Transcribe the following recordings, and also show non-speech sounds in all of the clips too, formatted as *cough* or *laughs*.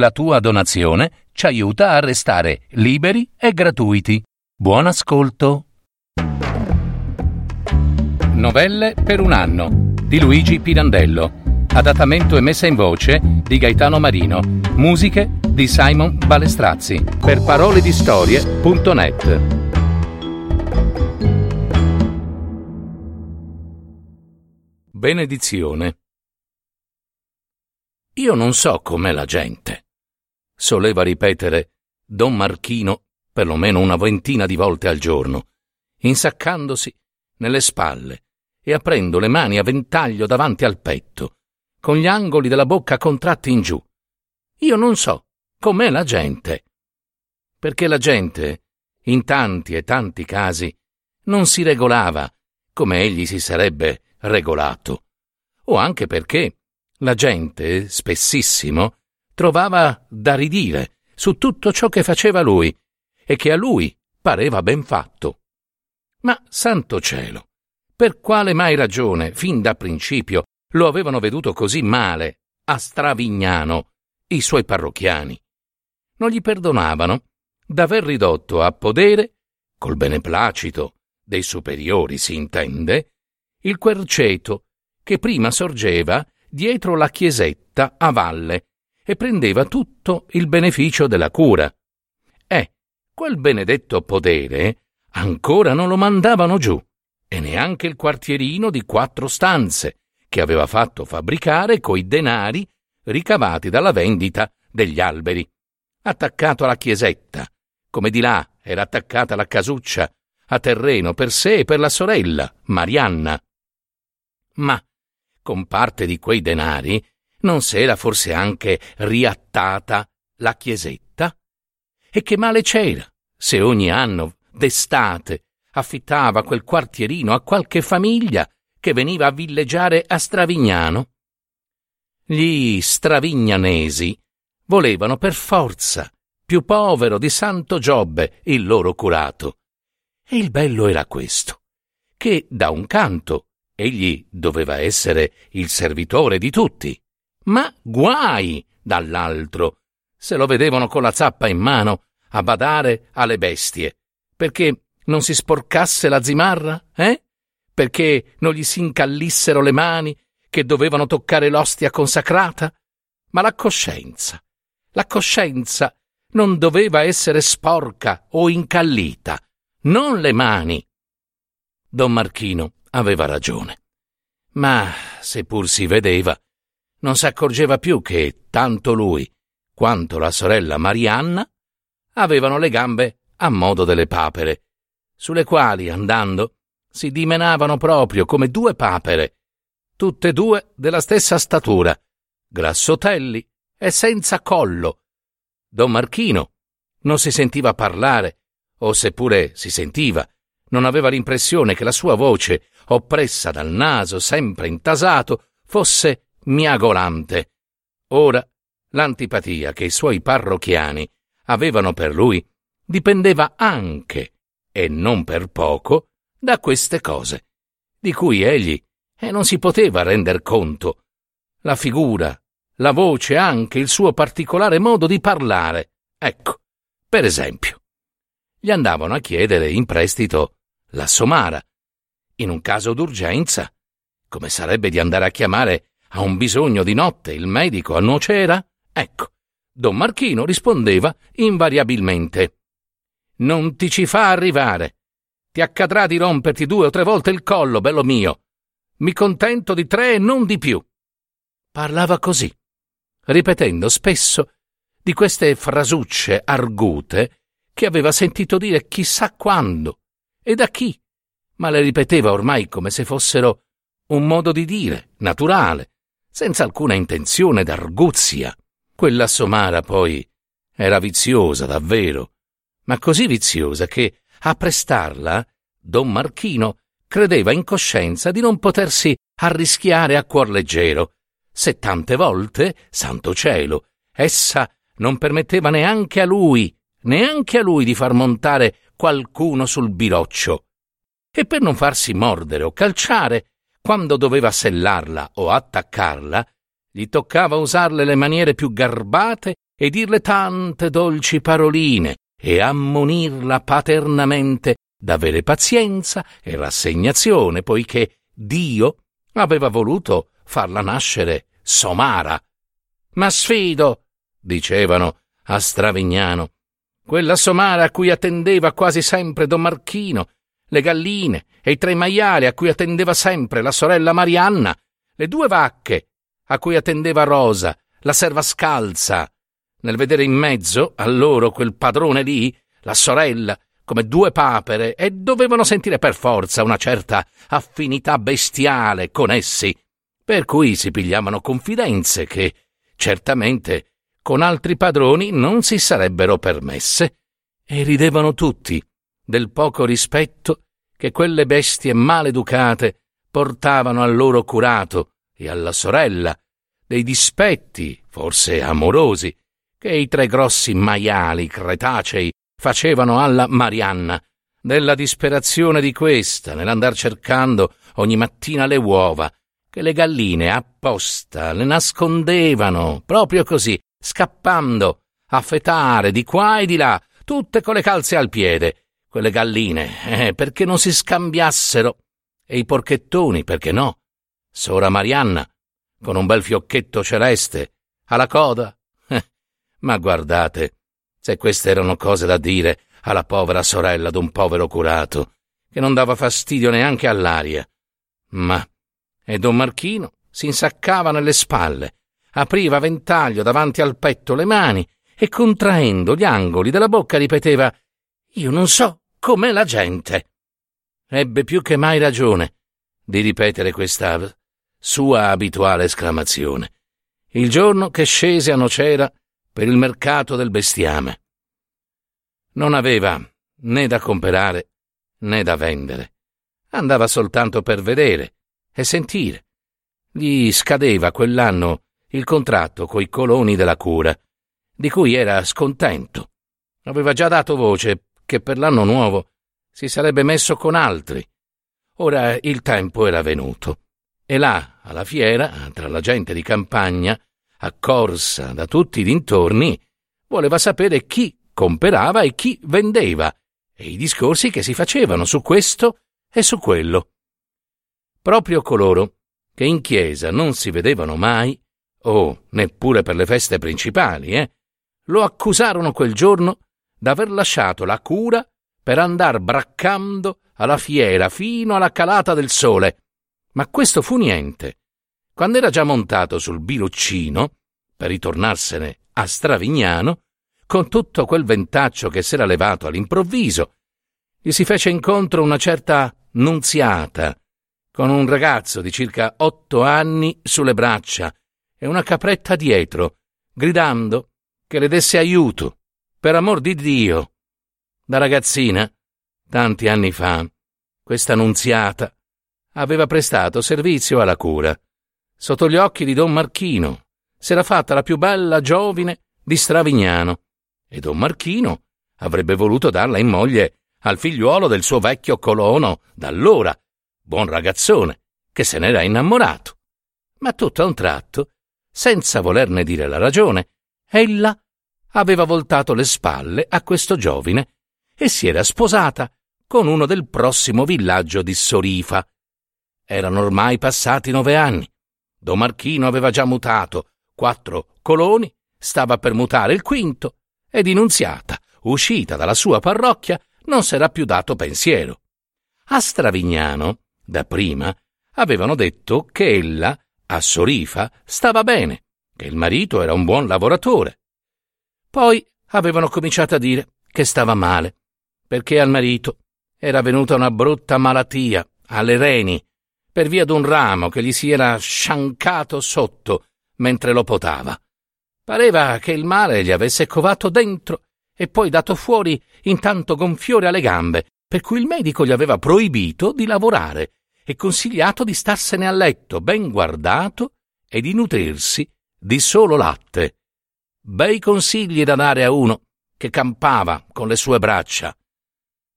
La tua donazione ci aiuta a restare liberi e gratuiti. Buon ascolto. Novelle per un anno di Luigi Pirandello. Adattamento e messa in voce di Gaetano Marino. Musiche di Simon Balestrazzi. Per parole di storie.net. Benedizione. Io non so com'è la gente. Soleva ripetere Don Marchino perlomeno una ventina di volte al giorno, insaccandosi nelle spalle e aprendo le mani a ventaglio davanti al petto, con gli angoli della bocca contratti in giù. Io non so com'è la gente. Perché la gente, in tanti e tanti casi, non si regolava come egli si sarebbe regolato. O anche perché la gente, spessissimo, trovava da ridire su tutto ciò che faceva lui e che a lui pareva ben fatto. Ma, santo cielo, per quale mai ragione, fin da principio, lo avevano veduto così male a Stravignano i suoi parrocchiani? Non gli perdonavano d'aver ridotto a podere, col beneplacito dei superiori si intende, il querceto che prima sorgeva dietro la chiesetta a valle e prendeva tutto il beneficio della cura. E quel benedetto podere ancora non lo mandavano giù, e neanche il quartierino di quattro stanze che aveva fatto fabbricare coi denari ricavati dalla vendita degli alberi, attaccato alla chiesetta, come di là era attaccata la casuccia a terreno per sé e per la sorella, Marianna. Ma con parte di quei denari non s'era forse anche riattata la chiesetta? E che male c'era se ogni anno, d'estate, affittava quel quartierino a qualche famiglia che veniva a villeggiare a Stravignano? Gli stravignanesi volevano per forza più povero di Santo Giobbe il loro curato. E il bello era questo, che da un canto egli doveva essere il servitore di tutti, ma guai dall'altro se lo vedevano con la zappa in mano a badare alle bestie, perché non si sporcasse la zimarra, eh? Perché non gli si incallissero le mani che dovevano toccare l'ostia consacrata? Ma la coscienza, la coscienza non doveva essere sporca o incallita, non le mani. Don Marchino aveva ragione. Ma, seppur si vedeva, non s'accorgeva più che tanto lui quanto la sorella Marianna avevano le gambe a modo delle papere, sulle quali, andando, si dimenavano proprio come due papere, tutte e due della stessa statura, grassotelli e senza collo. Don Marchino non si sentiva parlare, o seppure si sentiva, non aveva l'impressione che la sua voce, oppressa dal naso sempre intasato, fosse miagolante. Ora l'antipatia che i suoi parrocchiani avevano per lui dipendeva anche, e non per poco, da queste cose, di cui egli eh, non si poteva render conto. La figura, la voce, anche il suo particolare modo di parlare. Ecco, per esempio, gli andavano a chiedere in prestito la somara. In un caso d'urgenza, come sarebbe di andare a chiamare a un bisogno di notte il medico a Nocera? Ecco, Don Marchino rispondeva invariabilmente Non ti ci fa arrivare. Ti accadrà di romperti due o tre volte il collo, bello mio. Mi contento di tre e non di più. Parlava così, ripetendo spesso di queste frasucce argute che aveva sentito dire chissà quando e da chi, ma le ripeteva ormai come se fossero un modo di dire, naturale, senza alcuna intenzione d'arguzia. Quella somara poi era viziosa davvero, ma così viziosa che a prestarla don Marchino credeva in coscienza di non potersi arrischiare a cuor leggero, se tante volte, santo cielo, essa non permetteva neanche a lui, neanche a lui di far montare qualcuno sul biroccio. E per non farsi mordere o calciare, quando doveva sellarla o attaccarla, gli toccava usarle le maniere più garbate e dirle tante dolci paroline e ammonirla paternamente d'avere pazienza e rassegnazione, poiché Dio aveva voluto farla nascere somara. Ma sfido, dicevano a Stravignano, quella somara a cui attendeva quasi sempre Don Marchino, le galline e i tre maiali a cui attendeva sempre la sorella Marianna, le due vacche a cui attendeva Rosa, la serva scalza. Nel vedere in mezzo a loro quel padrone lì, la sorella, come due papere, e dovevano sentire per forza una certa affinità bestiale con essi, per cui si pigliavano confidenze che, certamente, con altri padroni non si sarebbero permesse, e ridevano tutti del poco rispetto che quelle bestie maleducate portavano al loro curato e alla sorella, dei dispetti, forse amorosi, che i tre grossi maiali cretacei facevano alla Marianna, della disperazione di questa nell'andar cercando ogni mattina le uova, che le galline apposta le nascondevano, proprio così, scappando, a fetare di qua e di là, tutte con le calze al piede, quelle galline, eh, perché non si scambiassero, e i porchettoni, perché no? Sora Marianna, con un bel fiocchetto celeste, alla coda. *laughs* Eh, ma guardate, se queste erano cose da dire alla povera sorella d'un povero curato, che non dava fastidio neanche all'aria. Ma, e don Marchino si insaccava nelle spalle, apriva a ventaglio davanti al petto le mani e contraendo gli angoli della bocca ripeteva Io non so com'è la gente. Ebbe più che mai ragione di ripetere questa sua abituale esclamazione, il giorno che scese a Nocera per il mercato del bestiame. Non aveva né da comperare né da vendere. Andava soltanto per vedere e sentire. Gli scadeva quell'anno il contratto coi coloni della cura, di cui era scontento. Aveva già dato voce che per l'anno nuovo si sarebbe messo con altri. Ora il tempo era venuto. E là, alla fiera, tra la gente di campagna, accorsa da tutti i dintorni, voleva sapere chi comperava e chi vendeva, e i discorsi che si facevano su questo e su quello. Proprio coloro che in chiesa non si vedevano mai, o neppure per le feste principali, eh, lo accusarono quel giorno d'aver lasciato la cura per andar braccando alla fiera fino alla calata del sole. Ma questo fu niente. Quando era già montato sul biluccino, per ritornarsene a Stravignano, con tutto quel ventaccio che s'era levato all'improvviso, gli si fece incontro una certa nunziata, con un ragazzo di circa otto anni sulle braccia e una capretta dietro, gridando che le desse aiuto, per amor di Dio. Da ragazzina, tanti anni fa, questa nunziata aveva prestato servizio alla cura. Sotto gli occhi di don Marchino s'era fatta la più bella giovine di Stravignano e don Marchino avrebbe voluto darla in moglie al figliuolo del suo vecchio colono d'allora, buon ragazzone, che se n'era innamorato. Ma tutto a un tratto, senza volerne dire la ragione, ella aveva voltato le spalle a questo giovine e si era sposata con uno del prossimo villaggio di Sorifa. Erano ormai passati nove anni. Don Marchino aveva già mutato quattro coloni, stava per mutare il quinto, ed Innunziata, uscita dalla sua parrocchia, non s'era più dato pensiero. A Stravignano, da prima, avevano detto che ella, a Sorifa, stava bene, che il marito era un buon lavoratore. Poi avevano cominciato a dire che stava male, perché al marito era venuta una brutta malattia alle reni, per via d'un ramo che gli si era sciancato sotto mentre lo potava. Pareva che il male gli avesse covato dentro e poi dato fuori intanto gonfiore alle gambe, per cui il medico gli aveva proibito di lavorare e consigliato di starsene a letto ben guardato e di nutrirsi di solo latte. Bei consigli da dare a uno che campava con le sue braccia.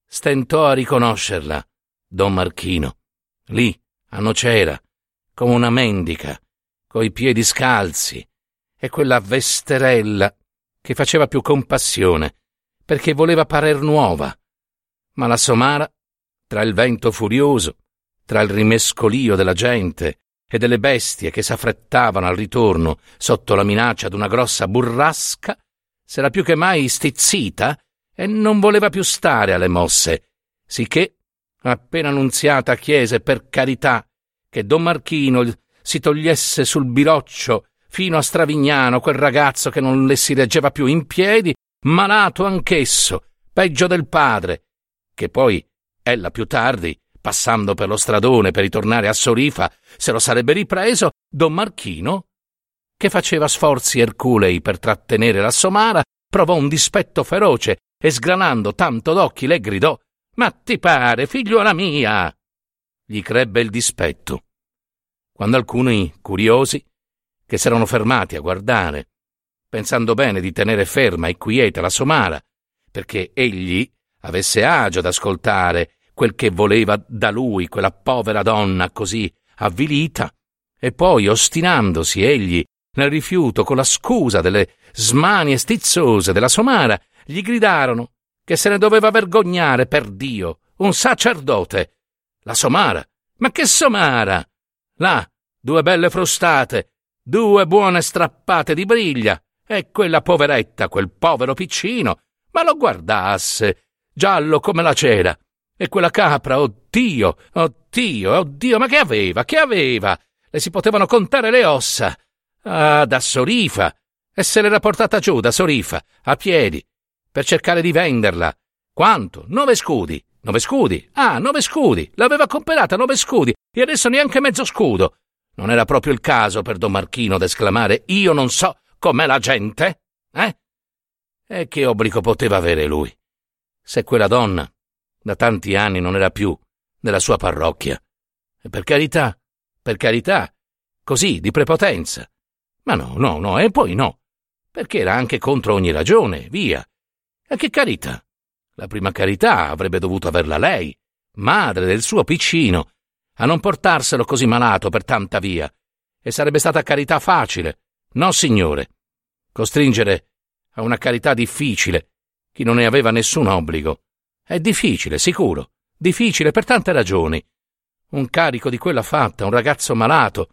Stentò a riconoscerla, don Marchino, lì, a Nocera, come una mendica, coi piedi scalzi, e quella vesterella che faceva più compassione, perché voleva parer nuova. Ma la somara, tra il vento furioso, tra il rimescolio della gente e delle bestie che s'affrettavano al ritorno sotto la minaccia d'una grossa burrasca, s'era più che mai stizzita e non voleva più stare alle mosse, sicché, appena annunziata chiese per carità che Don Marchino si togliesse sul biroccio fino a Stravignano quel ragazzo che non le si reggeva più in piedi, malato anch'esso, peggio del padre, che poi ella più tardi, passando per lo stradone per ritornare a Sorifa, se lo sarebbe ripreso, Don Marchino, che faceva sforzi erculei per trattenere la somara, provò un dispetto feroce e sgranando tanto d'occhi le gridò Ma ti pare, figliuola mia? Gli crebbe il dispetto. Quando alcuni curiosi che s'erano fermati a guardare, pensando bene di tenere ferma e quieta la somara, perché egli avesse agio ad ascoltare quel che voleva da lui quella povera donna così avvilita, e poi, ostinandosi egli nel rifiuto con la scusa delle smanie stizzose della somara, gli gridarono che se ne doveva vergognare per Dio, un sacerdote. La somara? Ma che somara? Là, due belle frustate, due buone strappate di briglia, e quella poveretta, quel povero piccino, ma lo guardasse, giallo come la cera. E quella capra, oddio, oddio, oddio, ma che aveva, che aveva? Le si potevano contare le ossa. Ah, da Sorifa. E se l'era portata giù da Sorifa, a piedi, per cercare di venderla. Quanto? Nove scudi. Nove scudi? Ah, nove scudi. L'aveva comprata nove scudi e adesso neanche mezzo scudo. Non era proprio il caso per Don Marchino d'esclamare Io non so com'è la gente? Eh? E che obbligo poteva avere lui? Se quella donna da tanti anni non era più nella sua parrocchia. E per carità, per carità, così, di prepotenza. Ma no, no, no, e poi no, perché era anche contro ogni ragione, via. E che carità? La prima carità avrebbe dovuto averla lei, madre del suo piccino, a non portarselo così malato per tanta via. E sarebbe stata carità facile, no signore. Costringere a una carità difficile chi non ne aveva nessun obbligo. È difficile, sicuro, difficile per tante ragioni. Un carico di quella fatta, un ragazzo malato,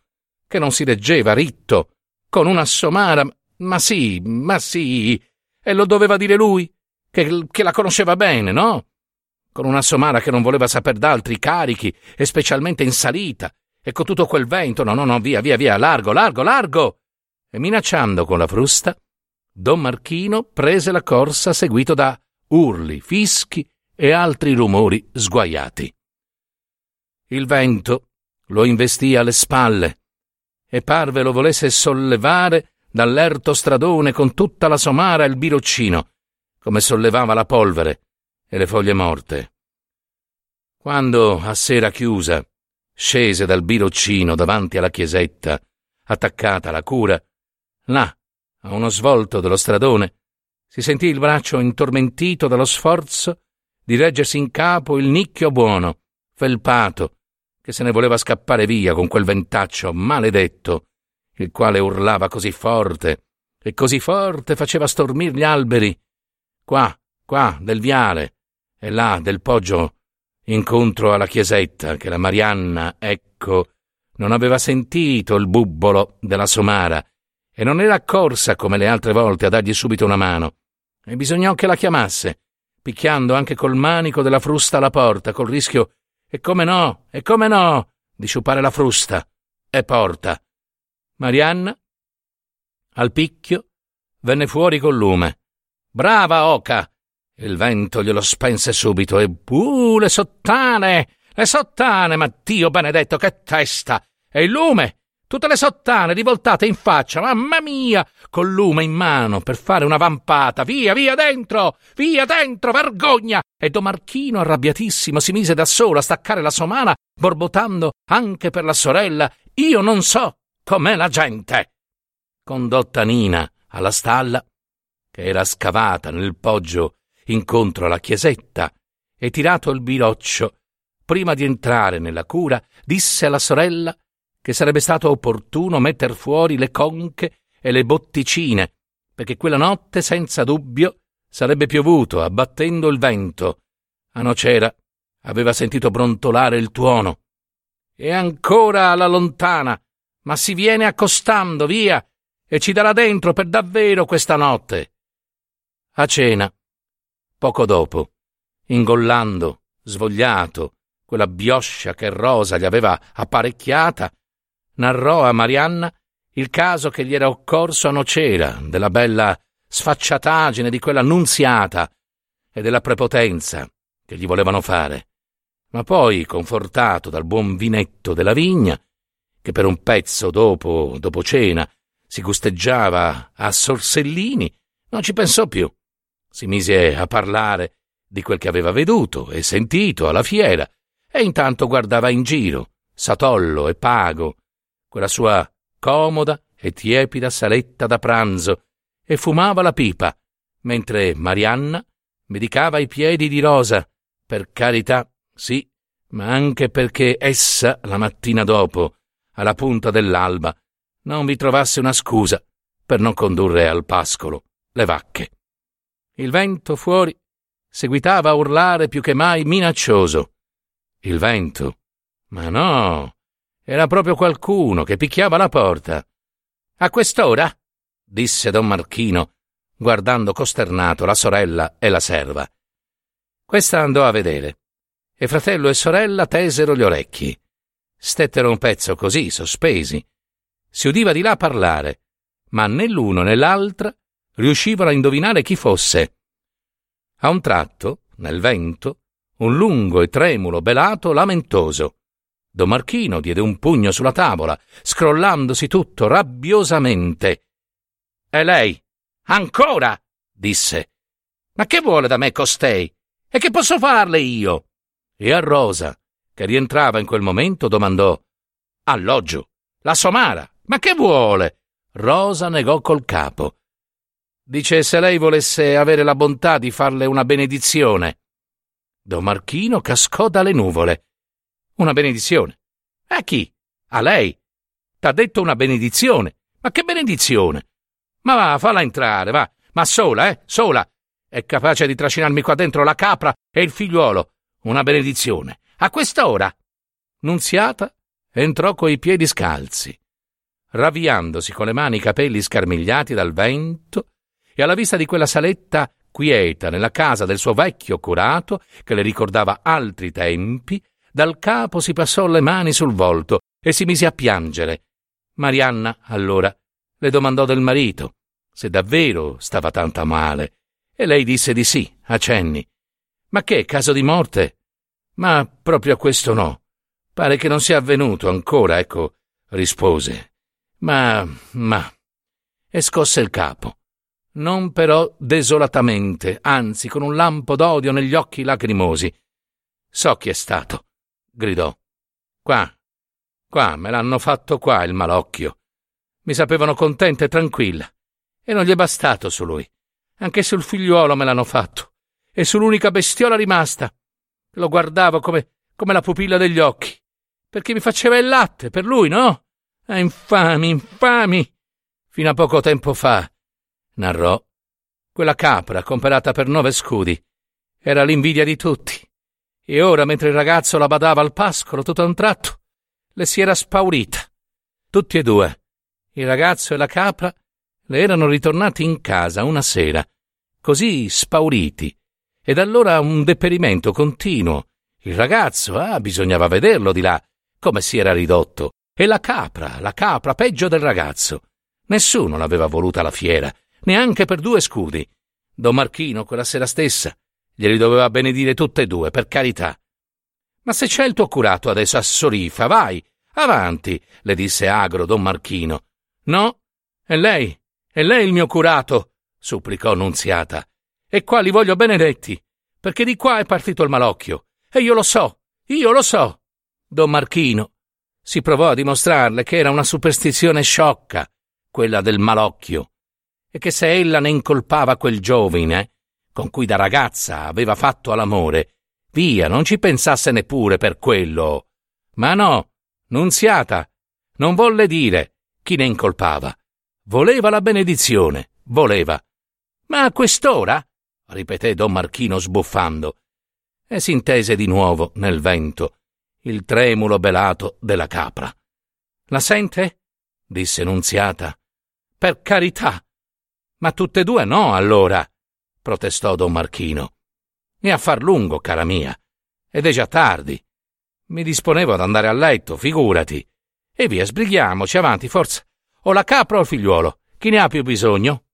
che non si reggeva ritto, con una somara, ma sì, ma sì, e lo doveva dire lui, che, che la conosceva bene, no? Con una somara che non voleva saper d'altri carichi, e specialmente in salita, e con tutto quel vento, no, no, no, via, via, via, largo, largo, largo! E minacciando con la frusta, Don Marchino prese la corsa seguito da urli, fischi e altri rumori sguaiati. Il vento lo investì alle spalle e parve lo volesse sollevare dall'erto stradone con tutta la somara e il biroccino, come sollevava la polvere e le foglie morte. Quando, a sera chiusa, scese dal biroccino davanti alla chiesetta, attaccata alla cura, là, a uno svolto dello stradone, si sentì il braccio intormentito dallo sforzo di reggersi in capo il nicchio buono, felpato, che se ne voleva scappare via con quel ventaccio maledetto, il quale urlava così forte, e così forte faceva stormir gli alberi, qua, qua, del viale, e là, del poggio, incontro alla chiesetta, che la Marianna, ecco, non aveva sentito il bubbolo della somara, e non era accorsa come le altre volte a dargli subito una mano, e bisognò che la chiamasse, picchiando anche col manico della frusta alla porta, col rischio, e come no, e come no, di sciupare la frusta. E porta. Marianna, al picchio, venne fuori col lume. Brava Oca! Il vento glielo spense subito e uh, le sottane! Le sottane, ma Dio benedetto, che testa! E il lume! Tutte le sottane rivoltate in faccia, mamma mia, col lume in mano per fare una vampata. Via, via dentro, via dentro, vergogna! E Don Marchino, arrabbiatissimo, si mise da solo a staccare la somana, borbottando anche per la sorella. Io non so com'è la gente. Condotta Nina alla stalla, che era scavata nel poggio incontro alla chiesetta, e tirato il biroccio, prima di entrare nella cura, disse alla sorella che sarebbe stato opportuno metter fuori le conche e le botticine perché quella notte senza dubbio sarebbe piovuto, abbattendo il vento. A Nocera aveva sentito brontolare il tuono. E ancora alla lontana, ma si viene accostando, via, e ci darà dentro per davvero questa notte. A cena, poco dopo, ingollando, svogliato, quella bioscia che Rosa gli aveva apparecchiata, narrò a Marianna il caso che gli era occorso a Nocera, della bella sfacciataggine di quella nunziata e della prepotenza che gli volevano fare. Ma poi, confortato dal buon vinetto della vigna, che per un pezzo dopo, dopo cena, si gusteggiava a sorsellini, non ci pensò più. Si mise a parlare di quel che aveva veduto e sentito alla fiera, e intanto guardava in giro, Satollo e Pago, quella sua comoda e tiepida saletta da pranzo, e fumava la pipa, mentre Marianna medicava i piedi di Rosa, per carità, sì, ma anche perché essa, la mattina dopo, alla punta dell'alba, non vi trovasse una scusa per non condurre al pascolo le vacche. Il vento fuori seguitava a urlare più che mai minaccioso. Il vento? Ma no, era proprio qualcuno che picchiava la porta. A quest'ora? disse don Marchino, guardando costernato la sorella e la serva. Questa andò a vedere, e fratello e sorella tesero gli orecchi. Stettero un pezzo così, sospesi. Si udiva di là parlare, ma né l'uno né l'altra riuscivano a indovinare chi fosse. A un tratto, nel vento, un lungo e tremulo belato lamentoso. Don Marchino diede un pugno sulla tavola, scrollandosi tutto rabbiosamente. È lei? Ancora? disse. Ma che vuole da me costei? E che posso farle io? E a Rosa, che rientrava in quel momento, domandò Alloggio, la somara, ma che vuole? Rosa negò col capo. Dice se lei volesse avere la bontà di farle una benedizione. Don Marchino cascò dalle nuvole. Una benedizione? A chi? A lei? T'ha detto una benedizione? Ma che benedizione? Ma va, falla entrare, va. Ma sola, eh? Sola. È capace di trascinarmi qua dentro la capra e il figliuolo. Una benedizione. A quest'ora. Nunziata entrò coi piedi scalzi, ravviandosi con le mani i capelli scarmigliati dal vento e alla vista di quella saletta quieta nella casa del suo vecchio curato, che le ricordava altri tempi, dal capo si passò le mani sul volto e si mise a piangere. Marianna, allora, le domandò del marito se davvero stava tanto male, e lei disse di sì, a cenni. Ma che, caso di morte? Ma proprio a questo no. Pare che non sia avvenuto ancora, ecco, rispose. Ma, ma. E scosse il capo non però desolatamente, anzi con un lampo d'odio negli occhi lacrimosi. So chi è stato, gridò. Qua, qua, me l'hanno fatto qua il malocchio. Mi sapevano contenta e tranquilla. E non gli è bastato su lui. Anche sul figliuolo me l'hanno fatto. E sull'unica bestiola rimasta. Lo guardavo come, come la pupilla degli occhi. Perché mi faceva il latte, per lui, no? Ah, infami, infami! Fino a poco tempo fa narrò. Quella capra, comperata per nove scudi, era l'invidia di tutti. E ora, mentre il ragazzo la badava al pascolo, tutto a un tratto, le si era spaurita. Tutti e due, il ragazzo e la capra, le erano ritornati in casa una sera, così spauriti, ed allora un deperimento continuo. Il ragazzo, ah, bisognava vederlo di là, come si era ridotto, e la capra, la capra, peggio del ragazzo. Nessuno l'aveva voluta alla fiera, neanche per due scudi. Don Marchino, quella sera stessa, glieli doveva benedire tutte e due, per carità. Ma se c'è il tuo curato adesso a Sorifa, vai, avanti, le disse agro Don Marchino. No? E lei? E lei il mio curato? supplicò Nunziata. E qua li voglio benedetti, perché di qua è partito il malocchio. E io lo so, io lo so. Don Marchino si provò a dimostrarle che era una superstizione sciocca, quella del malocchio, e che se ella ne incolpava quel giovine, con cui da ragazza aveva fatto all'amore, via, non ci pensasse neppure per quello. Ma no, Nunziata, non volle dire chi ne incolpava. Voleva la benedizione, voleva. Ma a quest'ora? ripeté don Marchino sbuffando, e s'intese di nuovo nel vento il tremulo belato della capra. La sente? disse Nunziata. Per carità. Ma tutte e due no, allora, protestò don Marchino. E a far lungo, cara mia. Ed è già tardi. Mi disponevo ad andare a letto, figurati. E via, sbrighiamoci, avanti, forza. O la capra o il figliuolo? Chi ne ha più bisogno?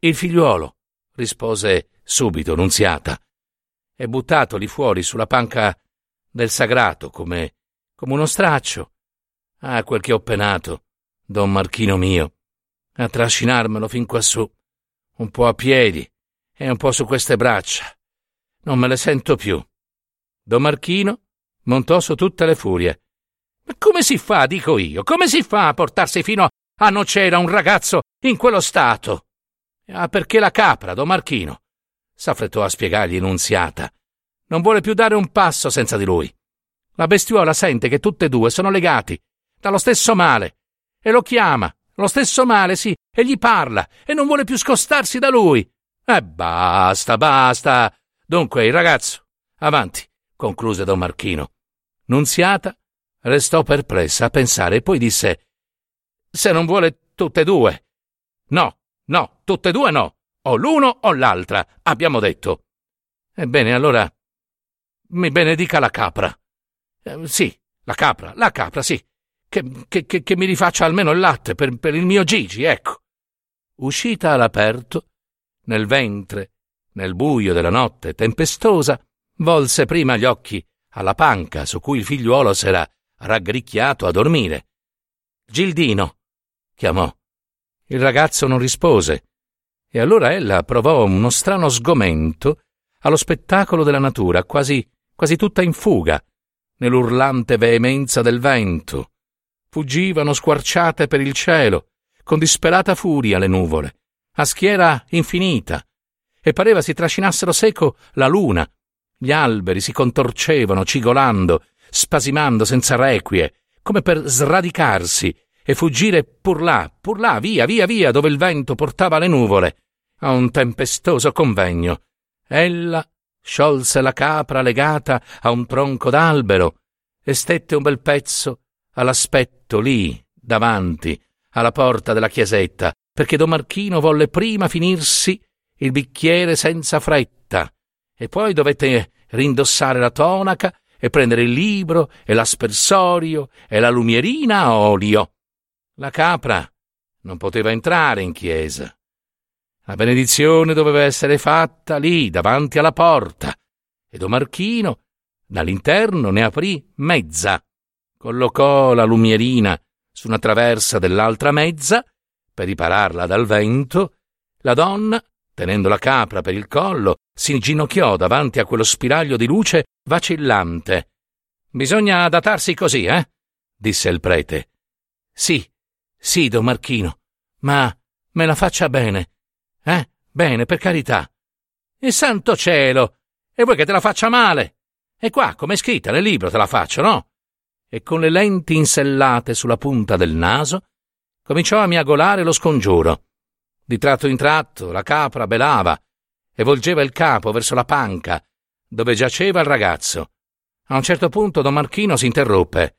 Il figliuolo, rispose subito Nunziata, e buttatoli fuori sulla panca del sagrato come, come uno straccio. Ah, quel che ho penato, don Marchino mio, a trascinarmelo fin quassù, un po' a piedi e un po' su queste braccia. Non me le sento più. Don Marchino montò su tutte le furie. Ma come si fa, dico io, come si fa a portarsi fino a nocera un ragazzo in quello stato? Ah, perché la capra, don Marchino, s'affrettò a spiegargli Nunziata. Non vuole più dare un passo senza di lui. La bestiuola sente che tutte e due sono legati dallo stesso male e lo chiama, lo stesso male, sì, e gli parla e non vuole più scostarsi da lui. E eh, basta, basta. Dunque, il ragazzo, avanti, concluse don Marchino. Nunziata restò perplessa a pensare e poi disse: Se non vuole tutte e due. No, no, tutte e due no. O l'uno o l'altra, abbiamo detto. Ebbene, allora mi benedica la capra. Eh, sì, la capra, la capra, sì. Che, che, che, che mi rifaccia almeno il latte per, per il mio Gigi, ecco. Uscita all'aperto, nel ventre, nel buio della notte tempestosa, volse prima gli occhi alla panca su cui il figliuolo s'era raggricchiato a dormire. Gildino, chiamò. Il ragazzo non rispose, e allora ella provò uno strano sgomento allo spettacolo della natura, quasi, quasi tutta in fuga, nell'urlante veemenza del vento. Fuggivano squarciate per il cielo, con disperata furia le nuvole, a schiera infinita, e pareva si trascinassero seco la luna. Gli alberi si contorcevano, cigolando, spasimando senza requie, come per sradicarsi e fuggire pur là, pur là, via, via, via, dove il vento portava le nuvole, a un tempestoso convegno. Ella sciolse la capra legata a un tronco d'albero e stette un bel pezzo all'aspetto lì, davanti, alla porta della chiesetta, perché Don Marchino volle prima finirsi il bicchiere senza fretta, e poi dovette rindossare la tonaca e prendere il libro e l'aspersorio e la lumierina a olio. La capra non poteva entrare in chiesa. La benedizione doveva essere fatta lì, davanti alla porta, e Don Marchino dall'interno ne aprì mezza, collocò la lumierina su una traversa dell'altra mezza per ripararla dal vento, la donna tenendo la capra per il collo, si inginocchiò davanti a quello spiraglio di luce vacillante. Bisogna adattarsi così, eh? disse il prete. Sì, sì, don Marchino, ma me la faccia bene. Eh? Bene, per carità. E santo cielo! E vuoi che te la faccia male? E qua, come è scritta nel libro, te la faccio, no? E con le lenti insellate sulla punta del naso, cominciò a miagolare lo scongiuro. Di tratto in tratto la capra belava e volgeva il capo verso la panca dove giaceva il ragazzo. A un certo punto Don Marchino si interruppe.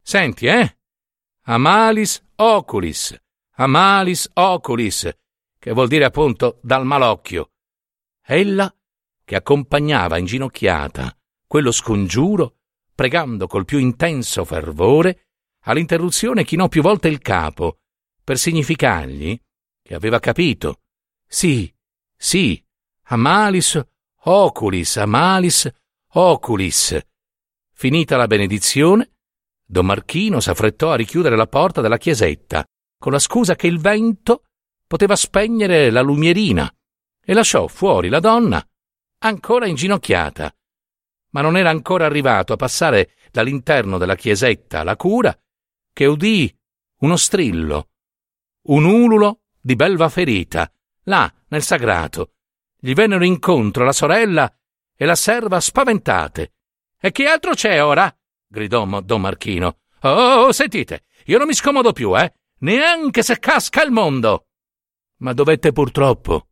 Senti, eh? Amalis oculis, amalis oculis, che vuol dire appunto dal malocchio. Ella, che accompagnava inginocchiata quello scongiuro, pregando col più intenso fervore, all'interruzione chinò più volte il capo, per significargli che aveva capito. Sì, sì, amalis oculis, amalis oculis. Finita la benedizione, Don Marchino s'affrettò a richiudere la porta della chiesetta, con la scusa che il vento poteva spegnere la lumierina, e lasciò fuori la donna, ancora inginocchiata. Ma non era ancora arrivato a passare dall'interno della chiesetta alla cura, che udì uno strillo, un ululo di belva ferita, là, nel sagrato. Gli vennero incontro la sorella e la serva spaventate. E che altro c'è ora? gridò Don Marchino. Oh, sentite, io non mi scomodo più, eh? Neanche se casca il mondo. ma dovette purtroppo,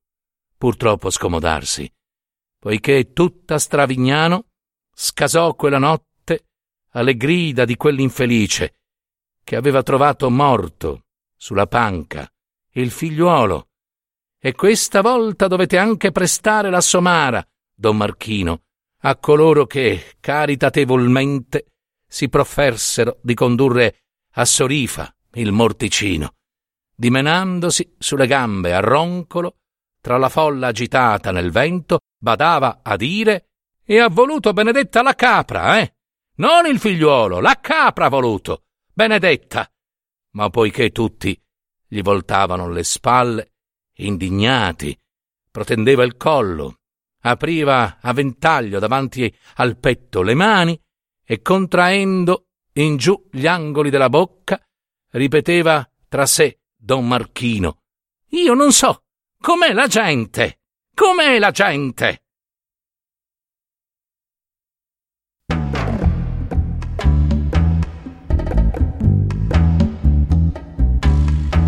purtroppo scomodarsi, poiché tutta Stravignano scasò quella notte alle grida di quell'infelice che aveva trovato morto sulla panca il figliuolo. E questa volta dovete anche prestare la somara, don Marchino, a coloro che, caritatevolmente, si proffersero di condurre a Sorifa il morticino, dimenandosi sulle gambe a roncolo, tra la folla agitata nel vento, badava a dire e ha voluto Benedetta la capra, eh? Non il figliuolo, la capra ha voluto. Benedetta. Ma poiché tutti gli voltavano le spalle, indignati, protendeva il collo, apriva a ventaglio davanti al petto le mani e contraendo in giù gli angoli della bocca, ripeteva tra sé don Marchino. Io non so. Com'è la gente? Com'è la gente?